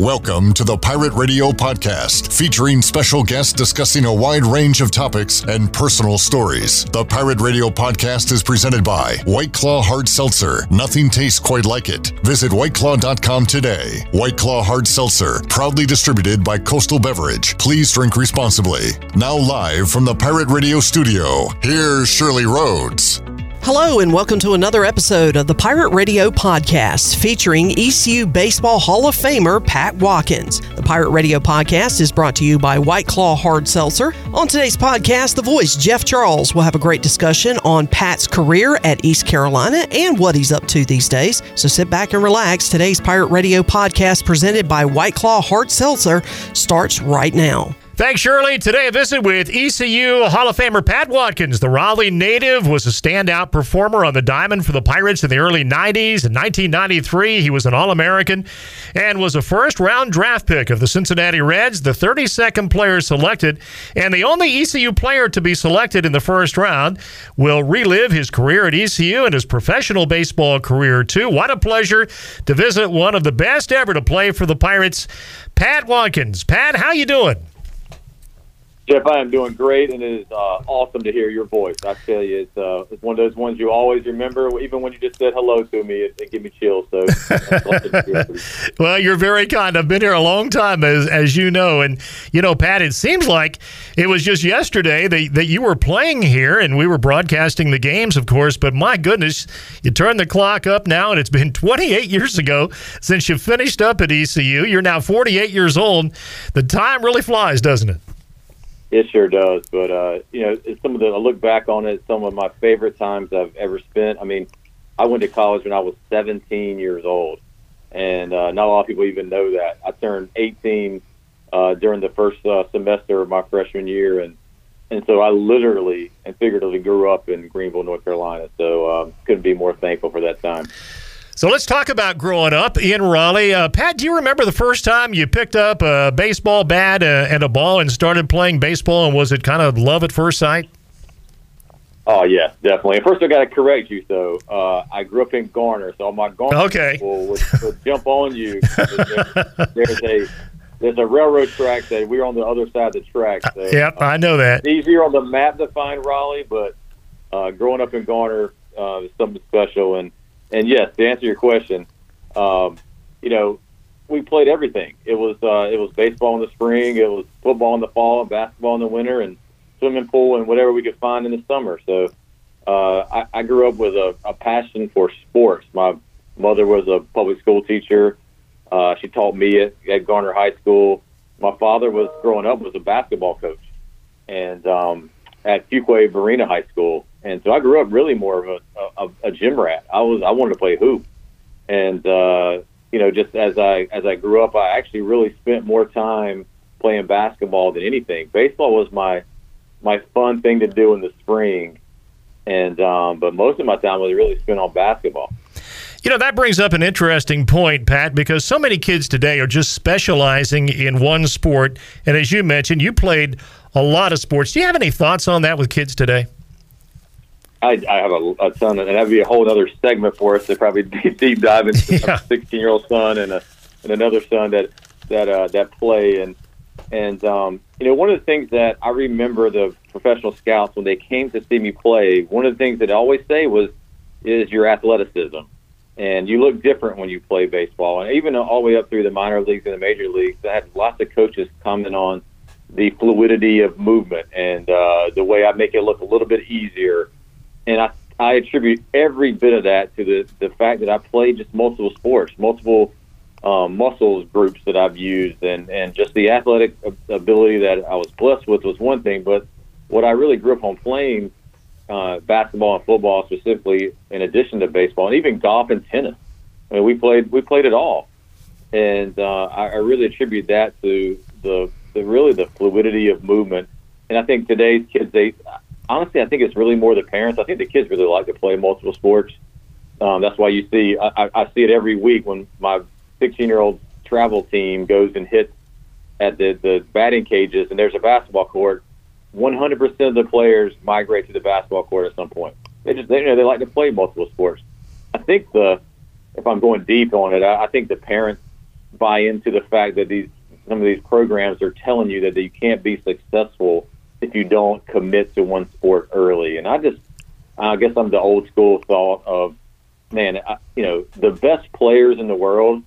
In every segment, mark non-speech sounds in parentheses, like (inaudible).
Welcome to the Pirate Radio Podcast, featuring special guests discussing a wide range of topics and personal stories. The Pirate Radio Podcast is presented by White Claw Hard Seltzer. Nothing tastes quite like it. Visit whiteclaw.com today. White Claw Hard Seltzer, proudly distributed by Coastal Beverage. Please drink responsibly. Now, live from the Pirate Radio studio, here's Shirley Rhodes. Hello, and welcome to another episode of the Pirate Radio Podcast featuring ECU Baseball Hall of Famer Pat Watkins. The Pirate Radio Podcast is brought to you by White Claw Hard Seltzer. On today's podcast, the voice, Jeff Charles, will have a great discussion on Pat's career at East Carolina and what he's up to these days. So sit back and relax. Today's Pirate Radio Podcast, presented by White Claw Hard Seltzer, starts right now. Thanks, Shirley. Today, a visit with ECU Hall of Famer Pat Watkins. The Raleigh native was a standout performer on the diamond for the Pirates in the early 90s. In 1993, he was an All American and was a first round draft pick of the Cincinnati Reds, the 32nd player selected, and the only ECU player to be selected in the first round. Will relive his career at ECU and his professional baseball career, too. What a pleasure to visit one of the best ever to play for the Pirates, Pat Watkins. Pat, how you doing? Jeff, I am doing great, and it is uh, awesome to hear your voice. I tell you, it's, uh, it's one of those ones you always remember. Even when you just said hello to me, it, it gave me chills. So, (laughs) well, you're very kind. I've been here a long time, as as you know, and you know, Pat. It seems like it was just yesterday that that you were playing here, and we were broadcasting the games, of course. But my goodness, you turn the clock up now, and it's been (laughs) 28 years ago since you finished up at ECU. You're now 48 years old. The time really flies, doesn't it? It sure does. But uh, you know, some of the I look back on it, some of my favorite times I've ever spent. I mean, I went to college when I was 17 years old, and uh, not a lot of people even know that. I turned 18 uh, during the first uh, semester of my freshman year, and and so I literally and figuratively grew up in Greenville, North Carolina. So um, couldn't be more thankful for that time. So let's talk about growing up in Raleigh. Uh, Pat, do you remember the first time you picked up a baseball bat uh, and a ball and started playing baseball? And was it kind of love at first sight? Oh yeah, definitely. And First, I got to correct you. So uh, I grew up in Garner, so my Garner okay. will would, would jump on you. (laughs) there's a there's a railroad track that we're on the other side of the track. So, yep, I know that. It's easier on the map to find Raleigh, but uh, growing up in Garner uh, is something special. And and yes, to answer your question, um, you know, we played everything. It was uh, it was baseball in the spring, it was football in the fall, and basketball in the winter, and swimming pool and whatever we could find in the summer. So uh, I, I grew up with a, a passion for sports. My mother was a public school teacher. Uh, she taught me at, at Garner High School. My father was growing up was a basketball coach, and um, at Fuquay Varina High School, and so I grew up really more of a, a, a gym rat. I was I wanted to play hoop, and uh, you know, just as I as I grew up, I actually really spent more time playing basketball than anything. Baseball was my my fun thing to do in the spring, and um, but most of my time was really spent on basketball. You know, that brings up an interesting point, Pat, because so many kids today are just specializing in one sport. And as you mentioned, you played a lot of sports. Do you have any thoughts on that with kids today? I, I have a, a ton, of, and that'd be a whole other segment for us to probably (laughs) deep dive into yeah. a 16 year old son and a and another son that that uh, that play and and um, you know one of the things that I remember the professional scouts when they came to see me play, one of the things that they always say was is your athleticism, and you look different when you play baseball, and even all the way up through the minor leagues and the major leagues. I had lots of coaches comment on the fluidity of movement and uh, the way I make it look a little bit easier and I, I attribute every bit of that to the, the fact that I played just multiple sports, multiple um, muscles groups that I've used, and, and just the athletic ability that I was blessed with was one thing. But what I really grew up on playing uh, basketball and football specifically, in addition to baseball, and even golf and tennis. I mean, we played we played it all, and uh, I, I really attribute that to the, the really the fluidity of movement. And I think today's kids, they honestly, I think it's really more the parents. I think the kids really like to play multiple sports. Um, that's why you see I, I see it every week when my 16 year old travel team goes and hits at the the batting cages, and there's a basketball court. 100% of the players migrate to the basketball court at some point. They just, they, you know, they like to play multiple sports. I think the, if I'm going deep on it, I, I think the parents buy into the fact that these some of these programs are telling you that you can't be successful if you don't commit to one sport early. And I just, I guess I'm the old school thought of, man, I, you know, the best players in the world,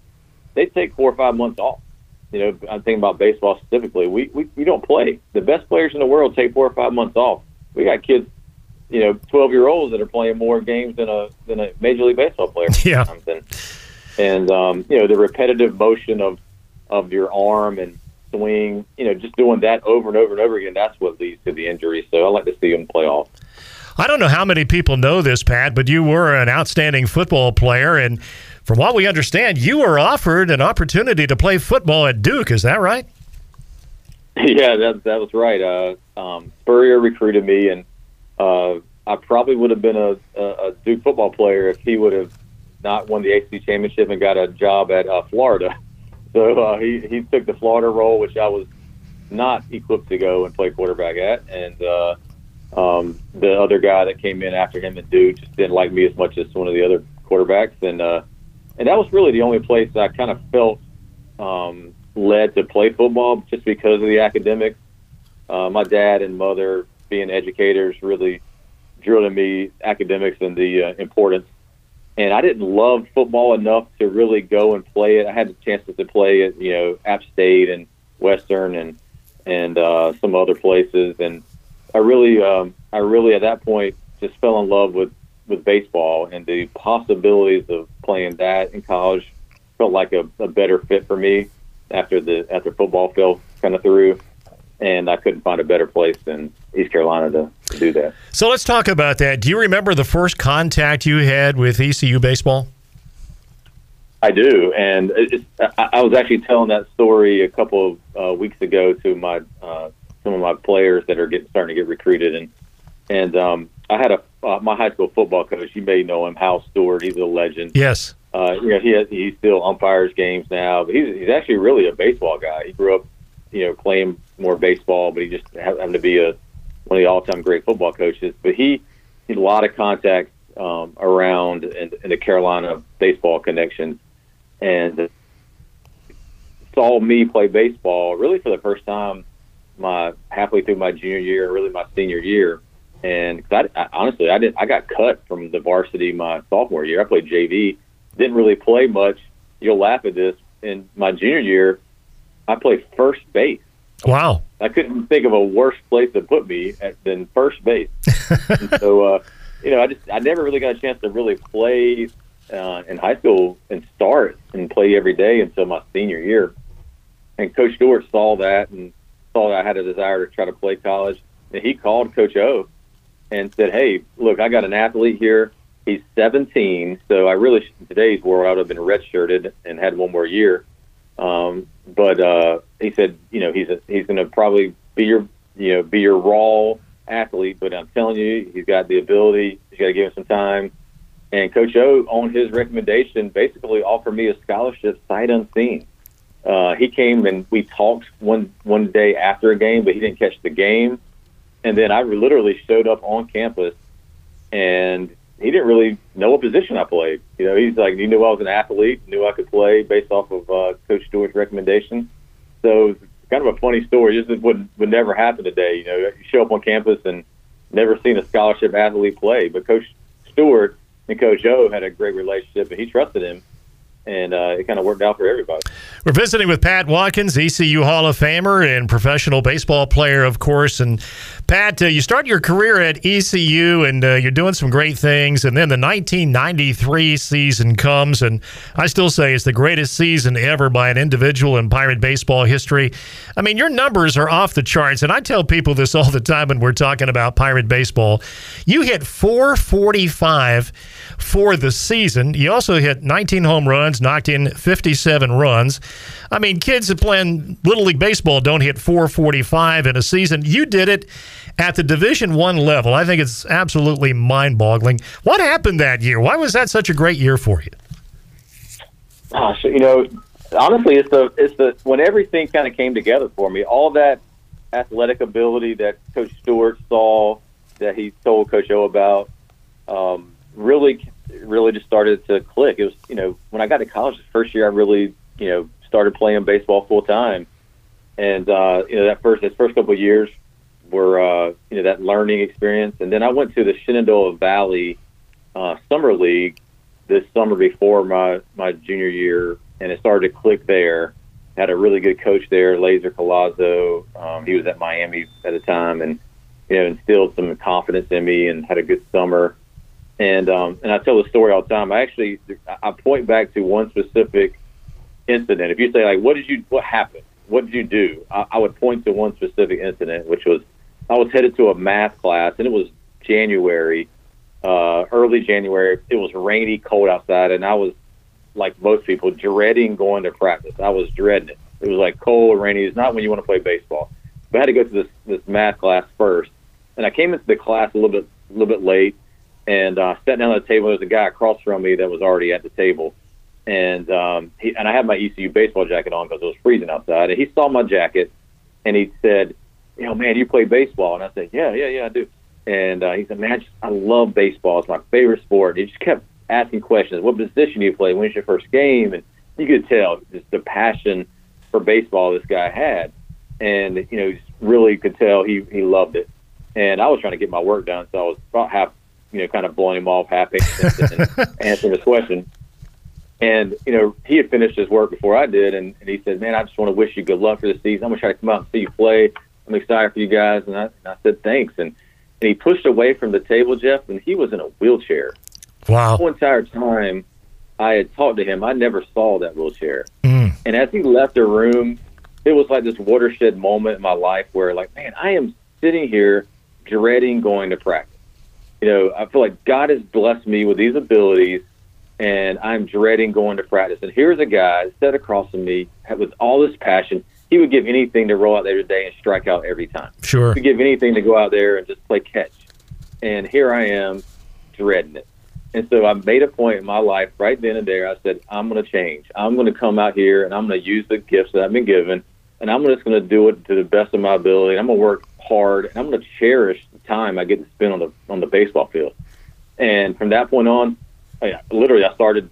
they take four or five months off. You know, I'm thinking about baseball specifically. We, we we don't play. The best players in the world take four or five months off. We got kids, you know, 12 year olds that are playing more games than a than a major league baseball player. (laughs) Yeah. And, and um, you know, the repetitive motion of of your arm and swing, you know, just doing that over and over and over again, that's what leads to the injury. So I like to see him play off. I don't know how many people know this, Pat, but you were an outstanding football player. And from what we understand, you were offered an opportunity to play football at Duke. Is that right? (laughs) Yeah, that, that was right. Uh, um, Spurrier recruited me, and uh, I probably would have been a, a, a Duke football player if he would have not won the ACC championship and got a job at uh, Florida. (laughs) So uh, he he took the Florida role, which I was not equipped to go and play quarterback at, and uh, um, the other guy that came in after him and Duke just didn't like me as much as one of the other quarterbacks, and uh, and that was really the only place I kind of felt um, led to play football, just because of the academics. Uh, my dad and mother, being educators, really drilled in me academics and the uh, importance and I didn't love football enough to really go and play it. I had the chances to play at you know App State and Western and and uh, some other places, and I really um, I really at that point just fell in love with with baseball and the possibilities of playing that in college felt like a, a better fit for me after the after football fell kind of through and I couldn't find a better place than East Carolina to, to do that. So let's talk about that. Do you remember the first contact you had with ECU baseball? I do, and I, I was actually telling that story a couple of uh, weeks ago to my uh, some of my players that are getting starting to get recruited, and and um, I had a uh, my high school football coach. You may know him, Hal Stewart. He's a legend. Yes. Uh, you know, he has, he still umpires games now, but he's he's actually really a baseball guy. He grew up, you know, playing more baseball, but he just happened to be a one of the all-time great football coaches. But he, he had a lot of contacts um, around in, in the Carolina baseball connections, and saw me play baseball really for the first time my halfway through my junior year, really my senior year. And cause I, I, honestly, I didn't. I got cut from the varsity my sophomore year. I played JV, didn't really play much. You'll laugh at this. In my junior year, I played first base Wow. I couldn't think of a worse place to put me at, than first base. (laughs) so, uh, you know, I just I never really got a chance to really play uh, in high school and start and play every day until my senior year. And Coach Stewart saw that and saw that I had a desire to try to play college. And he called Coach O and said, "Hey, look, I got an athlete here. He's 17, so I really in today's world I would have been redshirted and had one more year." Um, but uh, he said, you know, he's a, he's going to probably be your you know be your raw athlete. But I'm telling you, he's got the ability. You got to give him some time. And Coach O, on his recommendation, basically offered me a scholarship sight unseen. Uh, he came and we talked one one day after a game, but he didn't catch the game. And then I literally showed up on campus, and he didn't really know what position I played. You know, he's like, he knew I was an athlete, knew I could play based off of uh, Coach Stewart's recommendation. So it's kind of a funny story. This would would never happen today. You know, you show up on campus and never seen a scholarship athlete play, but Coach Stewart and Coach O had a great relationship, and he trusted him and uh, it kind of worked out for everybody. We're visiting with Pat Watkins, ECU Hall of Famer and professional baseball player, of course. And Pat, uh, you start your career at ECU, and uh, you're doing some great things. And then the 1993 season comes, and I still say it's the greatest season ever by an individual in Pirate baseball history. I mean, your numbers are off the charts, and I tell people this (laughs) all the time when we're talking about Pirate baseball. You hit 445 for the season. You also hit 19 home runs knocked in 57 runs. I mean, kids that playing Little League Baseball don't hit 445 in a season. You did it at the Division One level. I think it's absolutely mind-boggling. What happened that year? Why was that such a great year for you? Gosh, you know, honestly, it's the it's the when everything kind of came together for me. All that athletic ability that Coach Stewart saw that he told Coach O about um, really, really just started to click. It was, you know, when I got to college, the first year I really, you know, started playing baseball full time, and uh, you know that first, that first couple of years were, uh, you know, that learning experience, and then I went to the Shenandoah Valley uh, Summer League this summer before my my junior year, and it started to click there. Had a really good coach there, Laser Collazo. Um, he was at Miami at the time, and you know instilled some confidence in me, and had a good summer. And um, and I tell the story all the time. I actually I point back to one specific incident. If you say like, what did you what happened? What did you do? I, I would point to one specific incident, which was I was headed to a math class, and it was January, uh, early January. It was rainy, cold outside, and I was like most people dreading going to practice. I was dreading it. It was like cold, rainy. It's not when you want to play baseball. But I had to go to this this math class first, and I came into the class a little bit a little bit late, and uh, sat down at the table. There was a guy across from me that was already at the table, and um, he, and I had my ECU baseball jacket on because it was freezing outside. And he saw my jacket, and he said, "You know, man, you play baseball?" And I said, "Yeah, yeah, yeah, I do." And uh, he said, "Man, I, just, I love baseball. It's my favorite sport." He just kept asking questions. What position do you play? When's your first game? And you could tell just the passion for baseball this guy had, and you know, really could tell he he loved it. And I was trying to get my work done, so I was about half, you know, kind of blowing him off, half answering (laughs) his question. And you know, he had finished his work before I did, and, and he said, "Man, I just want to wish you good luck for the season. I'm gonna try to come out and see you play. I'm excited for you guys." And I, and I said, "Thanks." And and he pushed away from the table, Jeff, and he was in a wheelchair. Wow. The whole entire time I had talked to him, I never saw that wheelchair. Mm. And as he left the room, it was like this watershed moment in my life where, like, man, I am sitting here dreading going to practice. You know, I feel like God has blessed me with these abilities, and I'm dreading going to practice. And here's a guy sat across from me with all this passion. He would give anything to roll out there today and strike out every time. Sure. He would give anything to go out there and just play catch. And here I am dreading it. And so I made a point in my life right then and there. I said, I'm going to change. I'm going to come out here and I'm going to use the gifts that I've been given, and I'm just going to do it to the best of my ability. I'm going to work hard, and I'm going to cherish the time I get to spend on the on the baseball field. And from that point on, I, literally, I started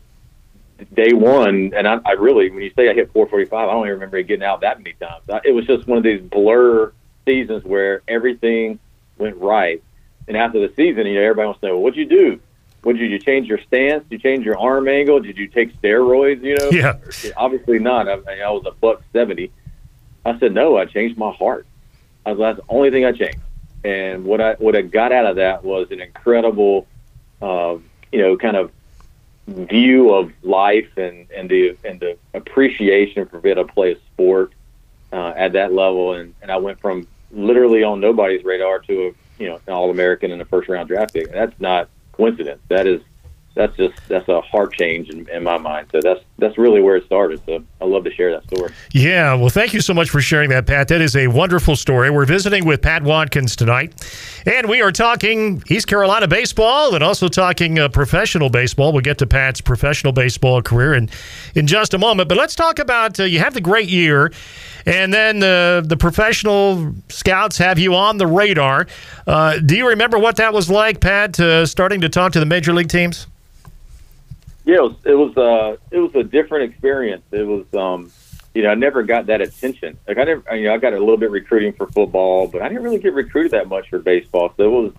day one, and I, I really, when you say I hit 445, I don't even remember getting out that many times. I, it was just one of these blur seasons where everything went right. And after the season, you know, everybody wants to know, well, what'd you do? What did you change your stance? Did you change your arm angle? Did you take steroids? You know, Yeah. (laughs) obviously not. I, I was a buck seventy. I said no. I changed my heart. I was, that's the only thing I changed. And what I what I got out of that was an incredible, uh, you know, kind of view of life and and the and the appreciation for being able to play a sport uh, at that level. And and I went from literally on nobody's radar to a you know an All American and a first round draft pick. And that's not coincidence. That is that's just that's a heart change in, in my mind. So that's that's really where it started. So I love to share that story. Yeah, well, thank you so much for sharing that, Pat. That is a wonderful story. We're visiting with Pat Watkins tonight, and we are talking East Carolina baseball and also talking uh, professional baseball. We'll get to Pat's professional baseball career in, in just a moment. But let's talk about uh, you have the great year, and then uh, the professional scouts have you on the radar. Uh, do you remember what that was like, Pat, uh, starting to talk to the major league teams? Yeah, it was it was, uh, it was a different experience. It was um, you know I never got that attention. Like I never you know I got a little bit recruiting for football, but I didn't really get recruited that much for baseball. So it was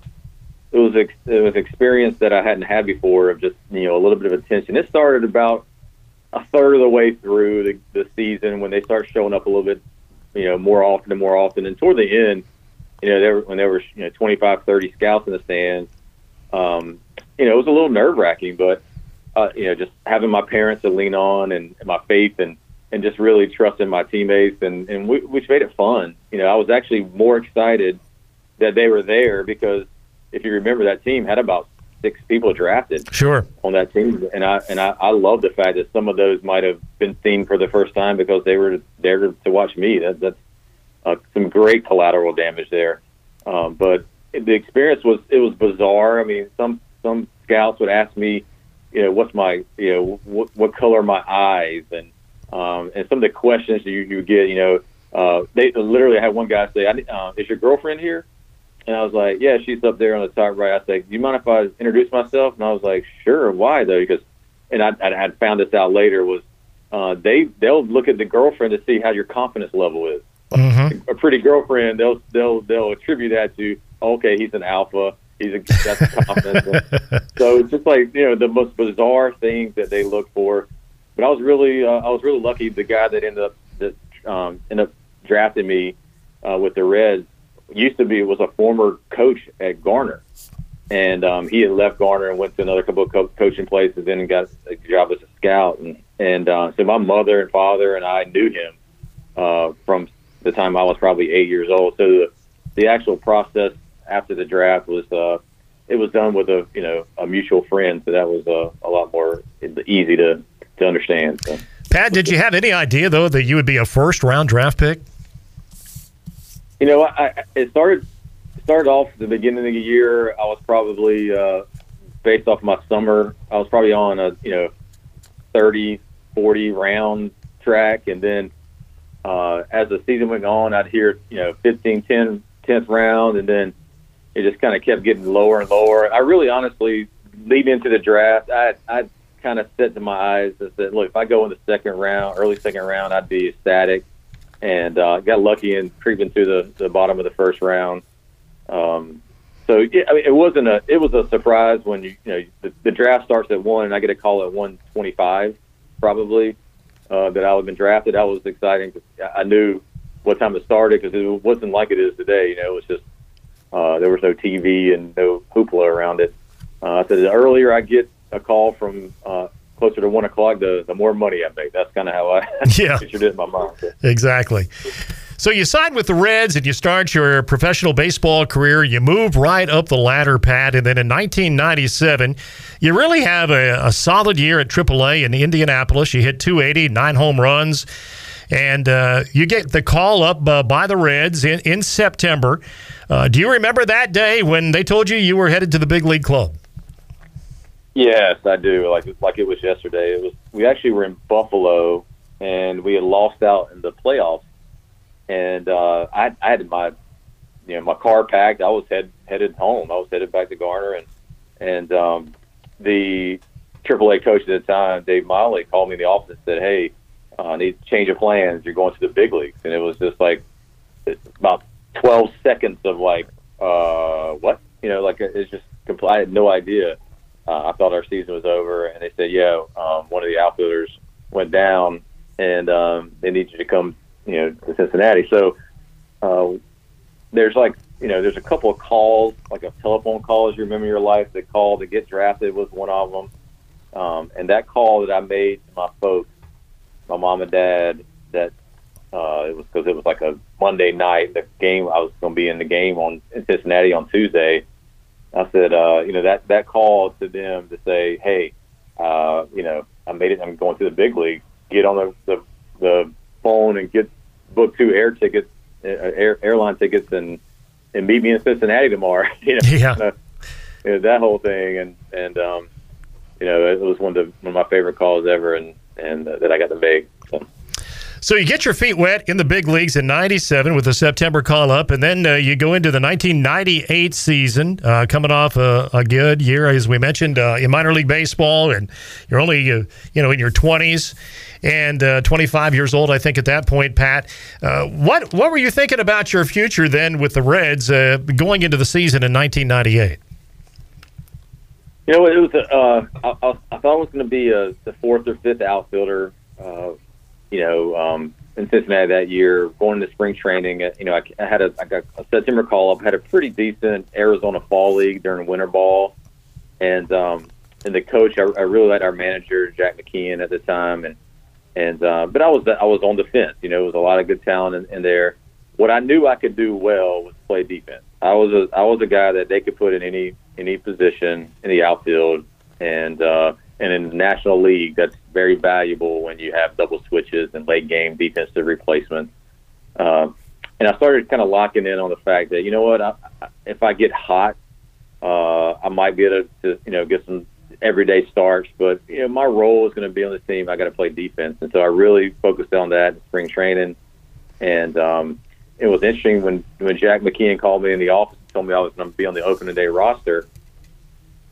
it was ex- it was experience that I hadn't had before of just you know a little bit of attention. It started about a third of the way through the, the season when they start showing up a little bit you know more often and more often, and toward the end, you know there when there were you know 25, 30 scouts in the stands, um, you know it was a little nerve wracking, but uh, you know, just having my parents to lean on and, and my faith and, and just really trusting my teammates and, and we, which made it fun. You know, I was actually more excited that they were there because if you remember that team had about six people drafted Sure. on that team. And I, and I, I love the fact that some of those might have been seen for the first time because they were there to, to watch me. That, that's uh, some great collateral damage there. Um, but the experience was, it was bizarre. I mean, some, some scouts would ask me, you know, what's my, you know, what, what color are my eyes, and um, and some of the questions that you, you get, you know, uh, they literally had one guy say, uh, "Is your girlfriend here?" And I was like, "Yeah, she's up there on the top right." I said, "Do you mind if I introduce myself?" And I was like, "Sure." Why though? Because, and I, I had found this out later was uh, they they'll look at the girlfriend to see how your confidence level is. Mm-hmm. A pretty girlfriend, they'll they'll they'll attribute that to okay, he's an alpha, he's a that's (laughs) so it's just like you know the most bizarre things that they look for. But I was really uh, I was really lucky. The guy that ended up that um, ended up drafting me uh, with the Reds used to be was a former coach at Garner, and um, he had left Garner and went to another couple of co- coaching places, then got a job as a scout. And and uh, so my mother and father and I knew him uh, from the time I was probably eight years old. So the, the actual process after the draft was uh, it was done with a you know a mutual friend, so that was uh, a lot more easy to to understand. So. Pat, did you have any idea though that you would be a first round draft pick? You know, I, it started started off at the beginning of the year. I was probably uh, based off my summer. I was probably on a you know 30, 40 round track, and then uh, as the season went on, I'd hear you know 15, 10, 10th round, and then it just kind of kept getting lower and lower. I really, honestly, leading into the draft, I I kind of set to my eyes and said, look, if I go in the second round, early second round, I'd be ecstatic, and uh, got lucky in creeping through the the bottom of the first round. Um, so yeah, I mean, it wasn't a it was a surprise when you you know the, the draft starts at one, and I get a call at one twenty five, probably uh, that I would have been drafted. That was exciting because I knew what time it started because it wasn't like it is today. You know, it was just uh, there was no TV and no hoopla around it. Uh, I said the earlier I get a call from uh, closer to one o'clock, the the more money I make. That's kind of how I (laughs) yeah. pictured it in my mind. Exactly. So you signed with the Reds and you start your professional baseball career. You move right up the ladder, Pat, and then in 1997, you really have a, a solid year at AAA in Indianapolis. You hit 280, nine home runs, and uh, you get the call up uh, by the Reds in, in September. Uh, do you remember that day when they told you you were headed to the big league club? Yes, I do. Like like it was yesterday. It was. We actually were in Buffalo, and we had lost out in the playoffs and uh, I, I had my you know my car packed. I was head headed home. I was headed back to Garner, and and um, the AAA coach at the time, Dave Miley, called me in the office and said, "Hey, uh, need change of plans. You're going to the big leagues." And it was just like about 12 seconds of like, uh, what? You know, like it's just complete. I had no idea. Uh, I thought our season was over, and they said, "Yeah, um, one of the outfielders went down, and um, they need you to come you know, to Cincinnati. So uh, there's like, you know, there's a couple of calls, like a telephone call, as you remember your life, that call to get drafted was one of them. Um, and that call that I made to my folks, my mom and dad, that uh, it was because it was like a Monday night. The game I was going to be in the game on in Cincinnati on Tuesday. I said, uh, you know, that that call to them to say, hey, uh, you know, I made it. I'm going to the big league. Get on the the, the phone and get book two air tickets, uh, air, airline tickets, and and meet me in Cincinnati tomorrow. (laughs) you know, yeah. Uh, you know, that whole thing, and and um, you know, it was one of the, one of my favorite calls ever, and and uh, that I got to make. So. So you get your feet wet in the big leagues in '97 with the September call up, and then uh, you go into the 1998 season, uh, coming off a, a, good year, as we mentioned, uh, in minor league baseball, and you're only uh, you know in your 20s and uh, 25 years old, I think, at that point. Pat, what what were you thinking about your future then with the Reds going into the season in 1998? You know, it was. I, I, thought it was going to be a, the fourth or fifth outfielder you know, um, in Cincinnati that year, going to spring training. You know, I, I had a, I got a September call up, had a pretty decent Arizona fall league during winter ball, and um, and the coach, I, I really liked our manager Jack McKeon at the time, and and uh, but I was I was on the fence. You know, it was a lot of good talent in, in there. What I knew I could do well was play defense. I was a I was a guy that they could put in any any position in the outfield, and uh, and in the National League, that's very valuable when you have double switches and late game defensive replacements. Um, and I started kind of locking in on the fact that you know what, I, if I get hot, uh, I might be able to you know get some everyday starts. But you know, my role is going to be on the team. I got to play defense, and so I really focused on that in spring training. And um, it was interesting when when Jack McKeon called me in the office and told me I was going to be on the opening day roster.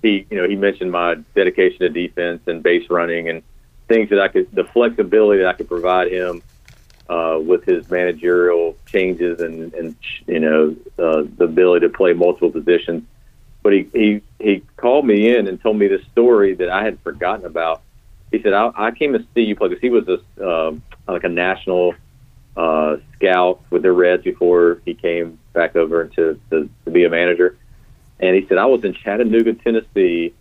He, you know, he mentioned my dedication to defense and base running and things that I could, the flexibility that I could provide him uh, with his managerial changes and, and you know, uh, the ability to play multiple positions. But he, he, he called me in and told me this story that I had forgotten about. He said, I, I came to see you play because he was a, uh, like a national uh, scout with the Reds before he came back over to, to, to be a manager. And he said, I was in Chattanooga, Tennessee,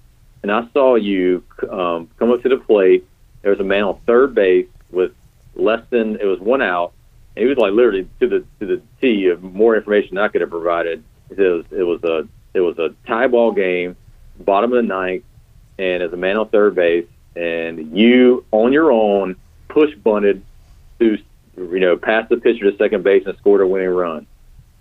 and I saw you um, come up to the plate. There was a man on third base with less than it was one out. And he was like literally to the to the T of more information I could have provided. It was it was a it was a tie ball game, bottom of the ninth, and as a man on third base, and you on your own push bunted to you know pass the pitcher to second base and scored a winning run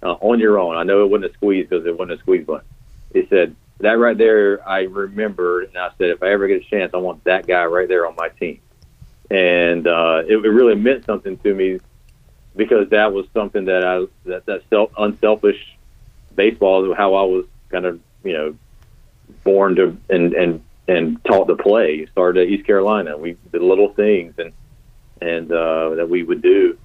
uh, on your own. I know it wasn't a squeeze because it wasn't a squeeze bunt. He said that right there. I remembered, and I said if I ever get a chance, I want that guy right there on my team. And uh, it, it really meant something to me because that was something that I that that self unselfish baseball is how I was kind of you know born to and and and taught to play. Started at East Carolina. We did little things and and uh, that we would do,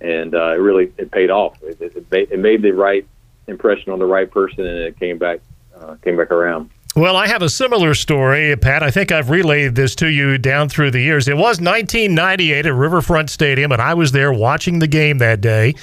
and uh, it really it paid off. It, it, it made the right impression on the right person, and it came back uh, came back around. Well, I have a similar story, Pat. I think I've relayed this to you down through the years. It was 1998 at Riverfront Stadium, and I was there watching the game that day.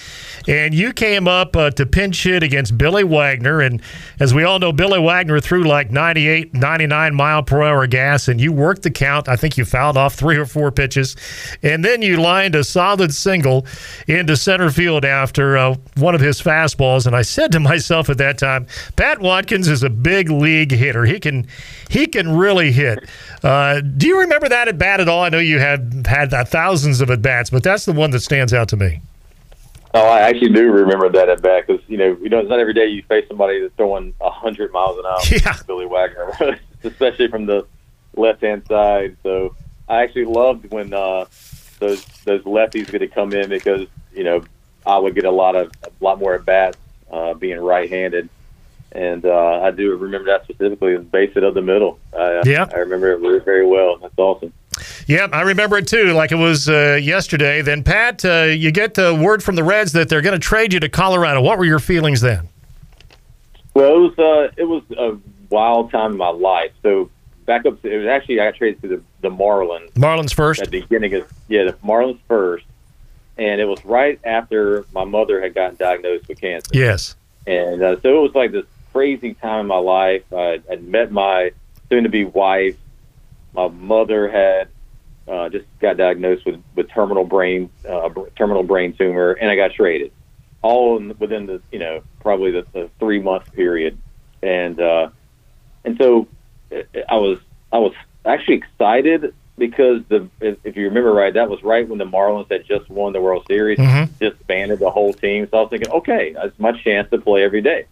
And you came up uh, to pinch hit against Billy Wagner. And as we all know, Billy Wagner threw like 98, 99 mile per hour gas, and you worked the count. I think you fouled off three or four pitches. And then you lined a solid single into center field after uh, one of his fastballs. And I said to myself at that time, Pat Watkins is a big league hitter He can he can really hit. Uh, do you remember that at bat at all? I know you have had uh, thousands of at bats, but that's the one that stands out to me. Oh, I actually do remember that at bat because you know you know it's not every day you face somebody that's throwing hundred miles an hour. Yeah, Billy Wagner, (laughs) especially from the left hand side. So I actually loved when uh, those those lefties to come in because you know I would get a lot of a lot more at bats uh, being right handed and uh, I do remember that specifically. The base it of the middle. Uh, yeah, I remember it very, very well. That's awesome. Yeah, I remember it too, like it was uh, yesterday. Then, Pat, uh, you get the word from the Reds that they're going to trade you to Colorado. What were your feelings then? Well, it was uh, it was a wild time in my life. So back up, to, it was actually I got traded to the, the Marlins. Marlins first at the beginning of yeah, the Marlins first, and it was right after my mother had gotten diagnosed with cancer. Yes, and uh, so it was like this crazy time in my life. I had met my soon-to-be wife. My mother had uh, just got diagnosed with with terminal brain uh, terminal brain tumor, and I got traded. All in, within the you know probably the, the three month period, and uh, and so I was I was actually excited because the if, if you remember right, that was right when the Marlins had just won the World Series, mm-hmm. disbanded the whole team. So I was thinking, okay, it's my chance to play every day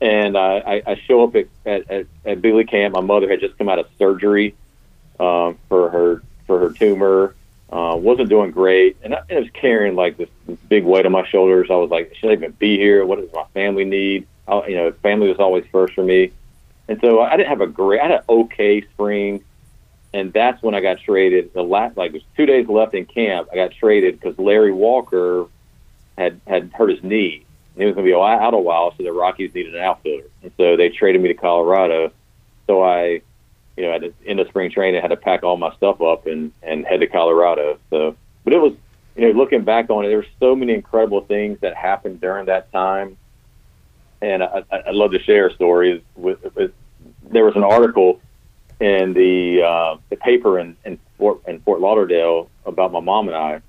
and I, I show up at, at, at Billy Camp. My mother had just come out of surgery um, for her for her tumor. Uh, wasn't doing great, and I, I was carrying like this, this big weight on my shoulders. I was like, should I even be here? What does my family need? I, you know, family was always first for me, and so I didn't have a great. I had an okay spring, and that's when I got traded. The last like was two days left in camp. I got traded because Larry Walker had had hurt his knee he was going to be out a while, so the Rockies needed an outfielder, and so they traded me to Colorado. So I, you know, at the end of spring training, I had to pack all my stuff up and and head to Colorado. So, but it was, you know, looking back on it, there were so many incredible things that happened during that time, and I, I'd love to share stories. With, with there was an article in the uh, the paper in, in Fort in Fort Lauderdale about my mom and I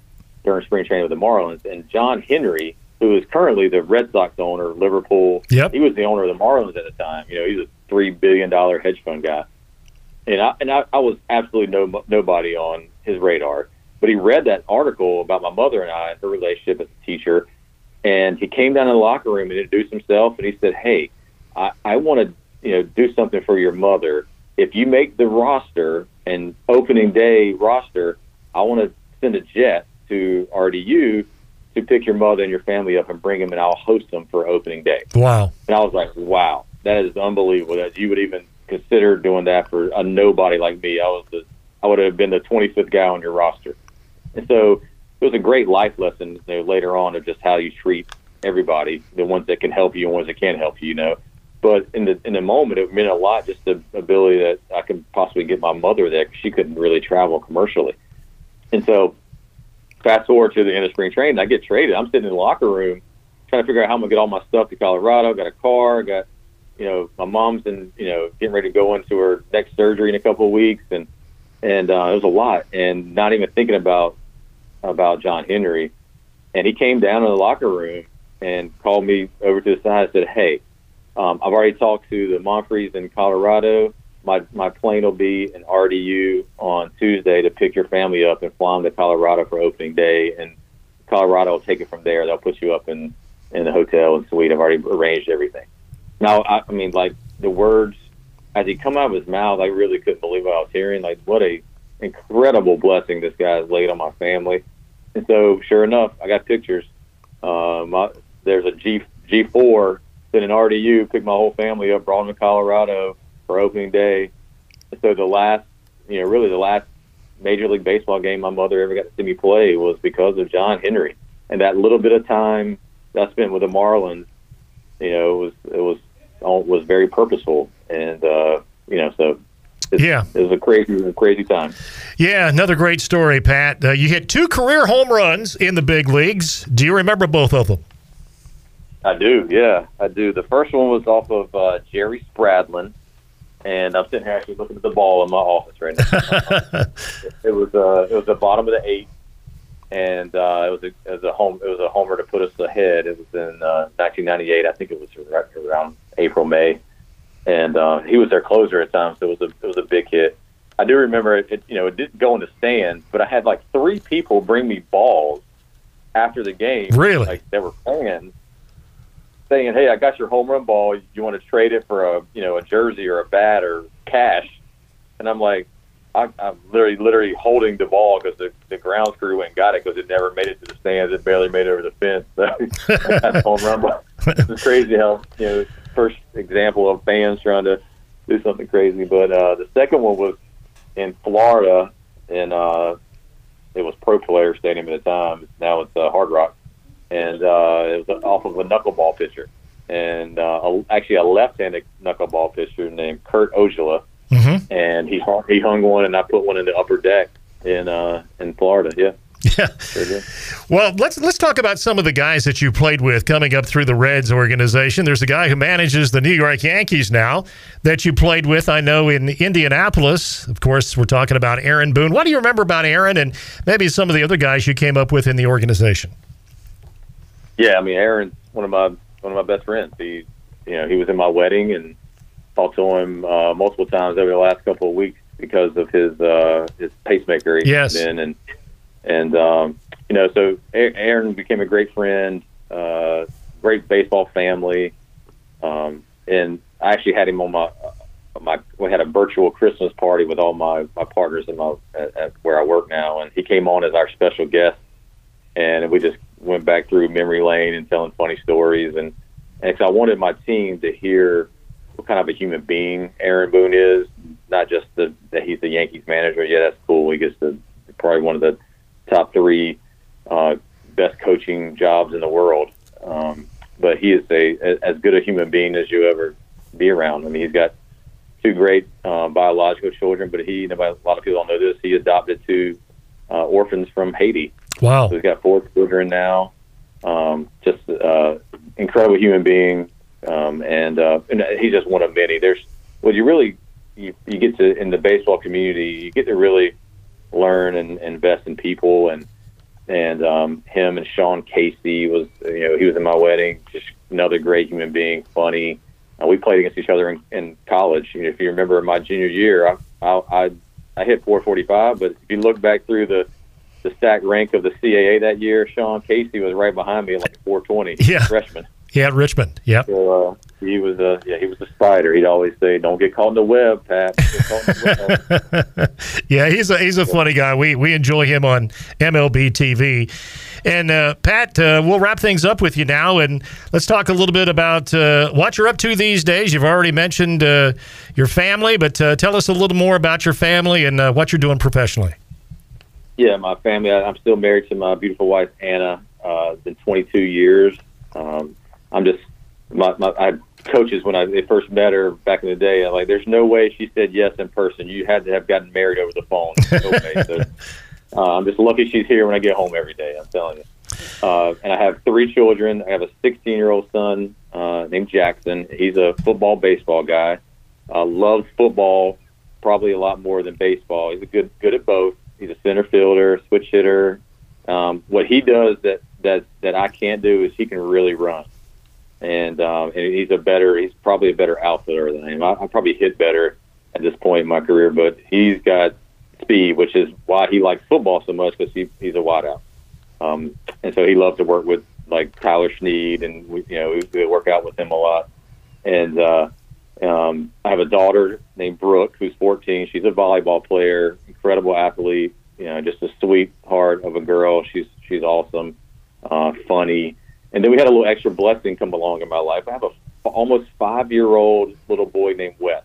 during spring training with the Marlins, and John Henry who is currently the Red Sox owner, Liverpool. Yep. He was the owner of the Marlins at the time. You know, he's a three billion dollar hedge fund guy, and I and I, I was absolutely no nobody on his radar. But he read that article about my mother and I, her relationship as a teacher, and he came down in the locker room and introduced himself, and he said, "Hey, I, I want to you know do something for your mother. If you make the roster and opening day roster, I want to send a jet to RDU to pick your mother and your family up and bring them, and I'll host them for opening day. Wow. And I was like, wow, that is unbelievable that you would even consider doing that for a nobody like me. I was the, I would have been the 25th guy on your roster. And so it was a great life lesson you know, later on of just how you treat everybody, the ones that can help you and ones that can't help you, you know. But in the in the moment, it meant a lot. Just the ability that I could possibly get my mother there because she couldn't really travel commercially. And so, fast forward to the end of spring training, I get traded. I'm sitting in the locker room trying to figure out how I'm gonna get all my stuff to Colorado. Got a car. Got you know my mom's and you know getting ready to go into her next surgery in a couple of weeks, and and uh, it was a lot. And not even thinking about about John Henry. And he came down in the locker room and called me over to the side and said, "Hey." Um, I've already talked to the Monforts in Colorado. My my plane will be in RDU on Tuesday to pick your family up and fly them to Colorado for opening day, and Colorado will take it from there. They'll put you up in in the hotel and suite. I've already arranged everything. Now, I, I mean, like the words as he come out of his mouth, I really couldn't believe what I was hearing. Like, what a incredible blessing this guy has laid on my family. And so, sure enough, I got pictures. Uh, my, there's a G G four then an RDU, picked my whole family up, brought them to Colorado for opening day. So the last, you know, really the last Major League Baseball game my mother ever got to see me play was because of John Henry. And that little bit of time that I spent with the Marlins, you know, it was it was was very purposeful, and uh, you know, so yeah, it was a crazy, crazy time. Yeah, another great story, Pat. Uh, you hit two career home runs in the big leagues. Do you remember both of them? I do, yeah, I do. The first one was off of uh, Jerry Spradlin, and I'm sitting here actually looking at the ball in my office right now. (laughs) it was uh, it was the bottom of the eighth, and uh, it was a it was a home it was a homer to put us ahead. It was in uh, 1998, I think it was right around April May, and uh, he was their closer at times, so it was a it was a big hit. I do remember it, it. You know, it didn't go in the stands, but I had like three people bring me balls after the game. Really, like they were fans saying, "Hey, I got your home run ball. You want to trade it for a you know a jersey or a bat or cash?" And I'm like, I, I'm literally literally holding the ball because the, the grounds crew went and got it because it never made it to the stands. It barely made it over the fence. (laughs) So that's home run ball. It's crazy how you know first example of fans trying to do something crazy. But uh, the second one was in Florida, and uh, it was Pro Player Stadium at the time. Now it's uh, Hard Rock and uh, it was off of a knuckleball pitcher, and uh, actually a left-handed knuckleball pitcher named Kurt Ojala, mm-hmm. and he he hung one, and I put one in the upper deck in uh, in Florida. Yeah. Yeah. Sure well, let's let's talk about some of the guys that you played with coming up through the Reds organization. There's a guy who manages the New York Yankees now that you played with. I know in Indianapolis. Of course, we're talking about Aaron Boone. What do you remember about Aaron and maybe some of the other guys you came up with in the organization? Yeah, I mean, Aaron's one of my one of my best friends. He, you know, he was in my wedding and talked to him uh, multiple times over the last couple of weeks because of his uh, his pacemaker he yes. in, and and um, you know, so Aaron became a great friend, uh, great baseball family, um, and I actually had him on my my we had a virtual Christmas party with all my my partners in my at, at where I work now, and he came on as our special guest, and we just went back through memory lane and telling funny stories, and and so I wanted my team to hear what kind of a human being Aaron Boone is, not just the, that he's the Yankees manager. Yeah, that's cool. He gets the probably one of the top three uh, best coaching jobs in the world. Um, but he is a as good a human being as you ever be around. I mean, he's got two great uh, biological children, but he, a lot of people don't know this, he adopted two uh, orphans from Haiti. Wow. So he's got four children now. Um, just uh, incredible human being, um, and uh, and he's just one of many. There's what you really you, you get to in the baseball community, you get to really learn and, and invest in people, and and um, him and Sean Casey was you know he was in my wedding, just another great human being, funny. Uh, we played against each other in, in college. You know, if you remember my junior year, I I, I I hit 445, but if you look back through the the stack rank of the CAA that year, Sean Casey was right behind me, like 420. Yeah, freshman. Yeah, Richmond. Yep. So, uh, he was a yeah he was a spider. He'd always say, "Don't get caught in the web, Pat." The web. (laughs) yeah, he's a he's a funny guy. We we enjoy him on MLB TV. And uh, Pat, uh, we'll wrap things up with you now, and let's talk a little bit about uh, what you're up to these days. You've already mentioned uh, your family, but uh, tell us a little more about your family and uh, what you're doing professionally. Yeah, my family. I'm still married to my beautiful wife Anna. Uh, been 22 years. Um, I'm just my, my I coaches when I they first met her back in the day. I'm like, there's no way she said yes in person. You had to have gotten married over the phone. (laughs) No so, uh, I'm just lucky she's here when I get home every day. I'm telling you. Uh, and I have three children. I have a 16 year old son uh, named Jackson. He's a football baseball guy. Uh, loves football probably a lot more than baseball. He's a good good at both. He's a center fielder, switch hitter. Um, what he does that that that I can't do is he can really run, and um, and he's a better. He's probably a better outfielder than I am. I, I probably hit better at this point in my career, but he's got speed, which is why he likes football so much because he, he's a wideout. Um, and so he loves to work with like Tyler Snead, and we, you know, we, we work out with him a lot. And uh, um, I have a daughter named Brooke who's 14. She's a volleyball player, incredible athlete. You know, just a sweetheart of a girl. She's she's awesome, uh, funny. And then we had a little extra blessing come along in my life. I have a almost five year old little boy named Wes,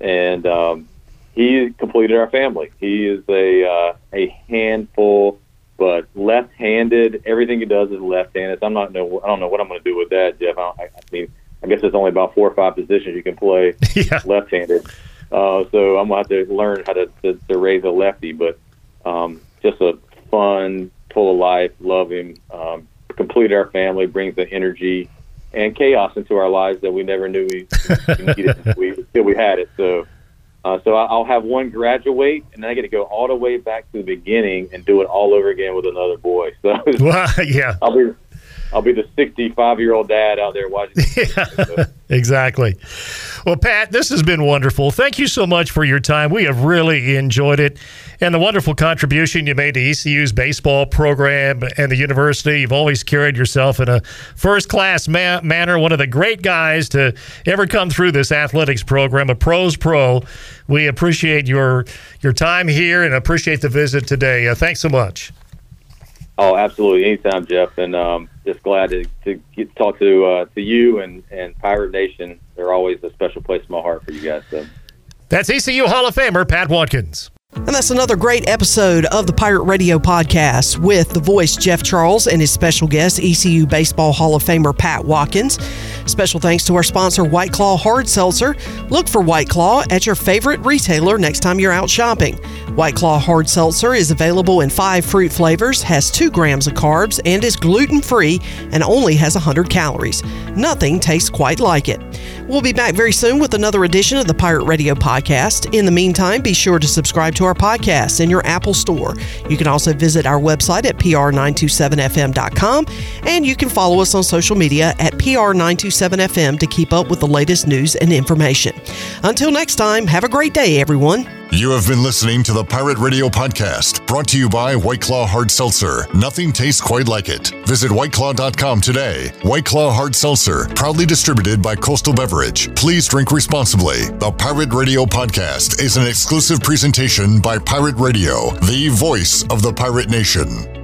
and um, he completed our family. He is a uh, a handful, but left-handed. Everything he does is left-handed. So I'm not know. I don't know what I'm going to do with that, Jeff. I, I mean, I guess there's only about four or five positions you can play (laughs) yeah. left-handed. Uh, so I'm going to have to learn how to, to, to raise a lefty. But um, just a fun, full of life. Love him. Um, complete our family. Brings the energy and chaos into our lives that we never knew we, we needed until (laughs) we, until we had it. So uh, so I'll have one graduate, and then I get to go all the way back to the beginning and do it all over again with another boy. (laughs) So well, yeah, I'll be I'll be the 65 year old dad out there watching. (laughs) yeah, (laughs) exactly. Well, Pat, this has been wonderful. Thank you so much for your time. We have really enjoyed it and the wonderful contribution you made to ECU's baseball program and the university. You've always carried yourself in a first class ma- manner, one of the great guys to ever come through this athletics program, a pros pro. We appreciate your your time here and appreciate the visit today. Uh, thanks so much. Oh, absolutely. Anytime, Jeff. And um, just glad to, get to get, talk to uh, to you and, and Pirate Nation. They're always a special place in my heart for you guys. So. That's ECU Hall of Famer Pat Watkins. And that's another great episode of the Pirate Radio podcast with the voice Jeff Charles and his special guest, ECU Baseball Hall of Famer Pat Watkins. Special thanks to our sponsor, White Claw Hard Seltzer. Look for White Claw at your favorite retailer next time you're out shopping. White Claw Hard Seltzer is available in five fruit flavors, has two grams of carbs, and is gluten free and only has 100 calories. Nothing tastes quite like it. We'll be back very soon with another edition of the Pirate Radio podcast. In the meantime, be sure to subscribe to our podcast in your Apple Store. You can also visit our website at pr927fm.com and you can follow us on social media at pr927fm to keep up with the latest news and information. Until next time, have a great day, everyone. You have been listening to the Pirate Radio Podcast, brought to you by White Claw Hard Seltzer. Nothing tastes quite like it. Visit whiteclaw.com today. White Claw Hard Seltzer, proudly distributed by Coastal Beverage. Please drink responsibly. The Pirate Radio Podcast is an exclusive presentation by Pirate Radio, the voice of the pirate nation.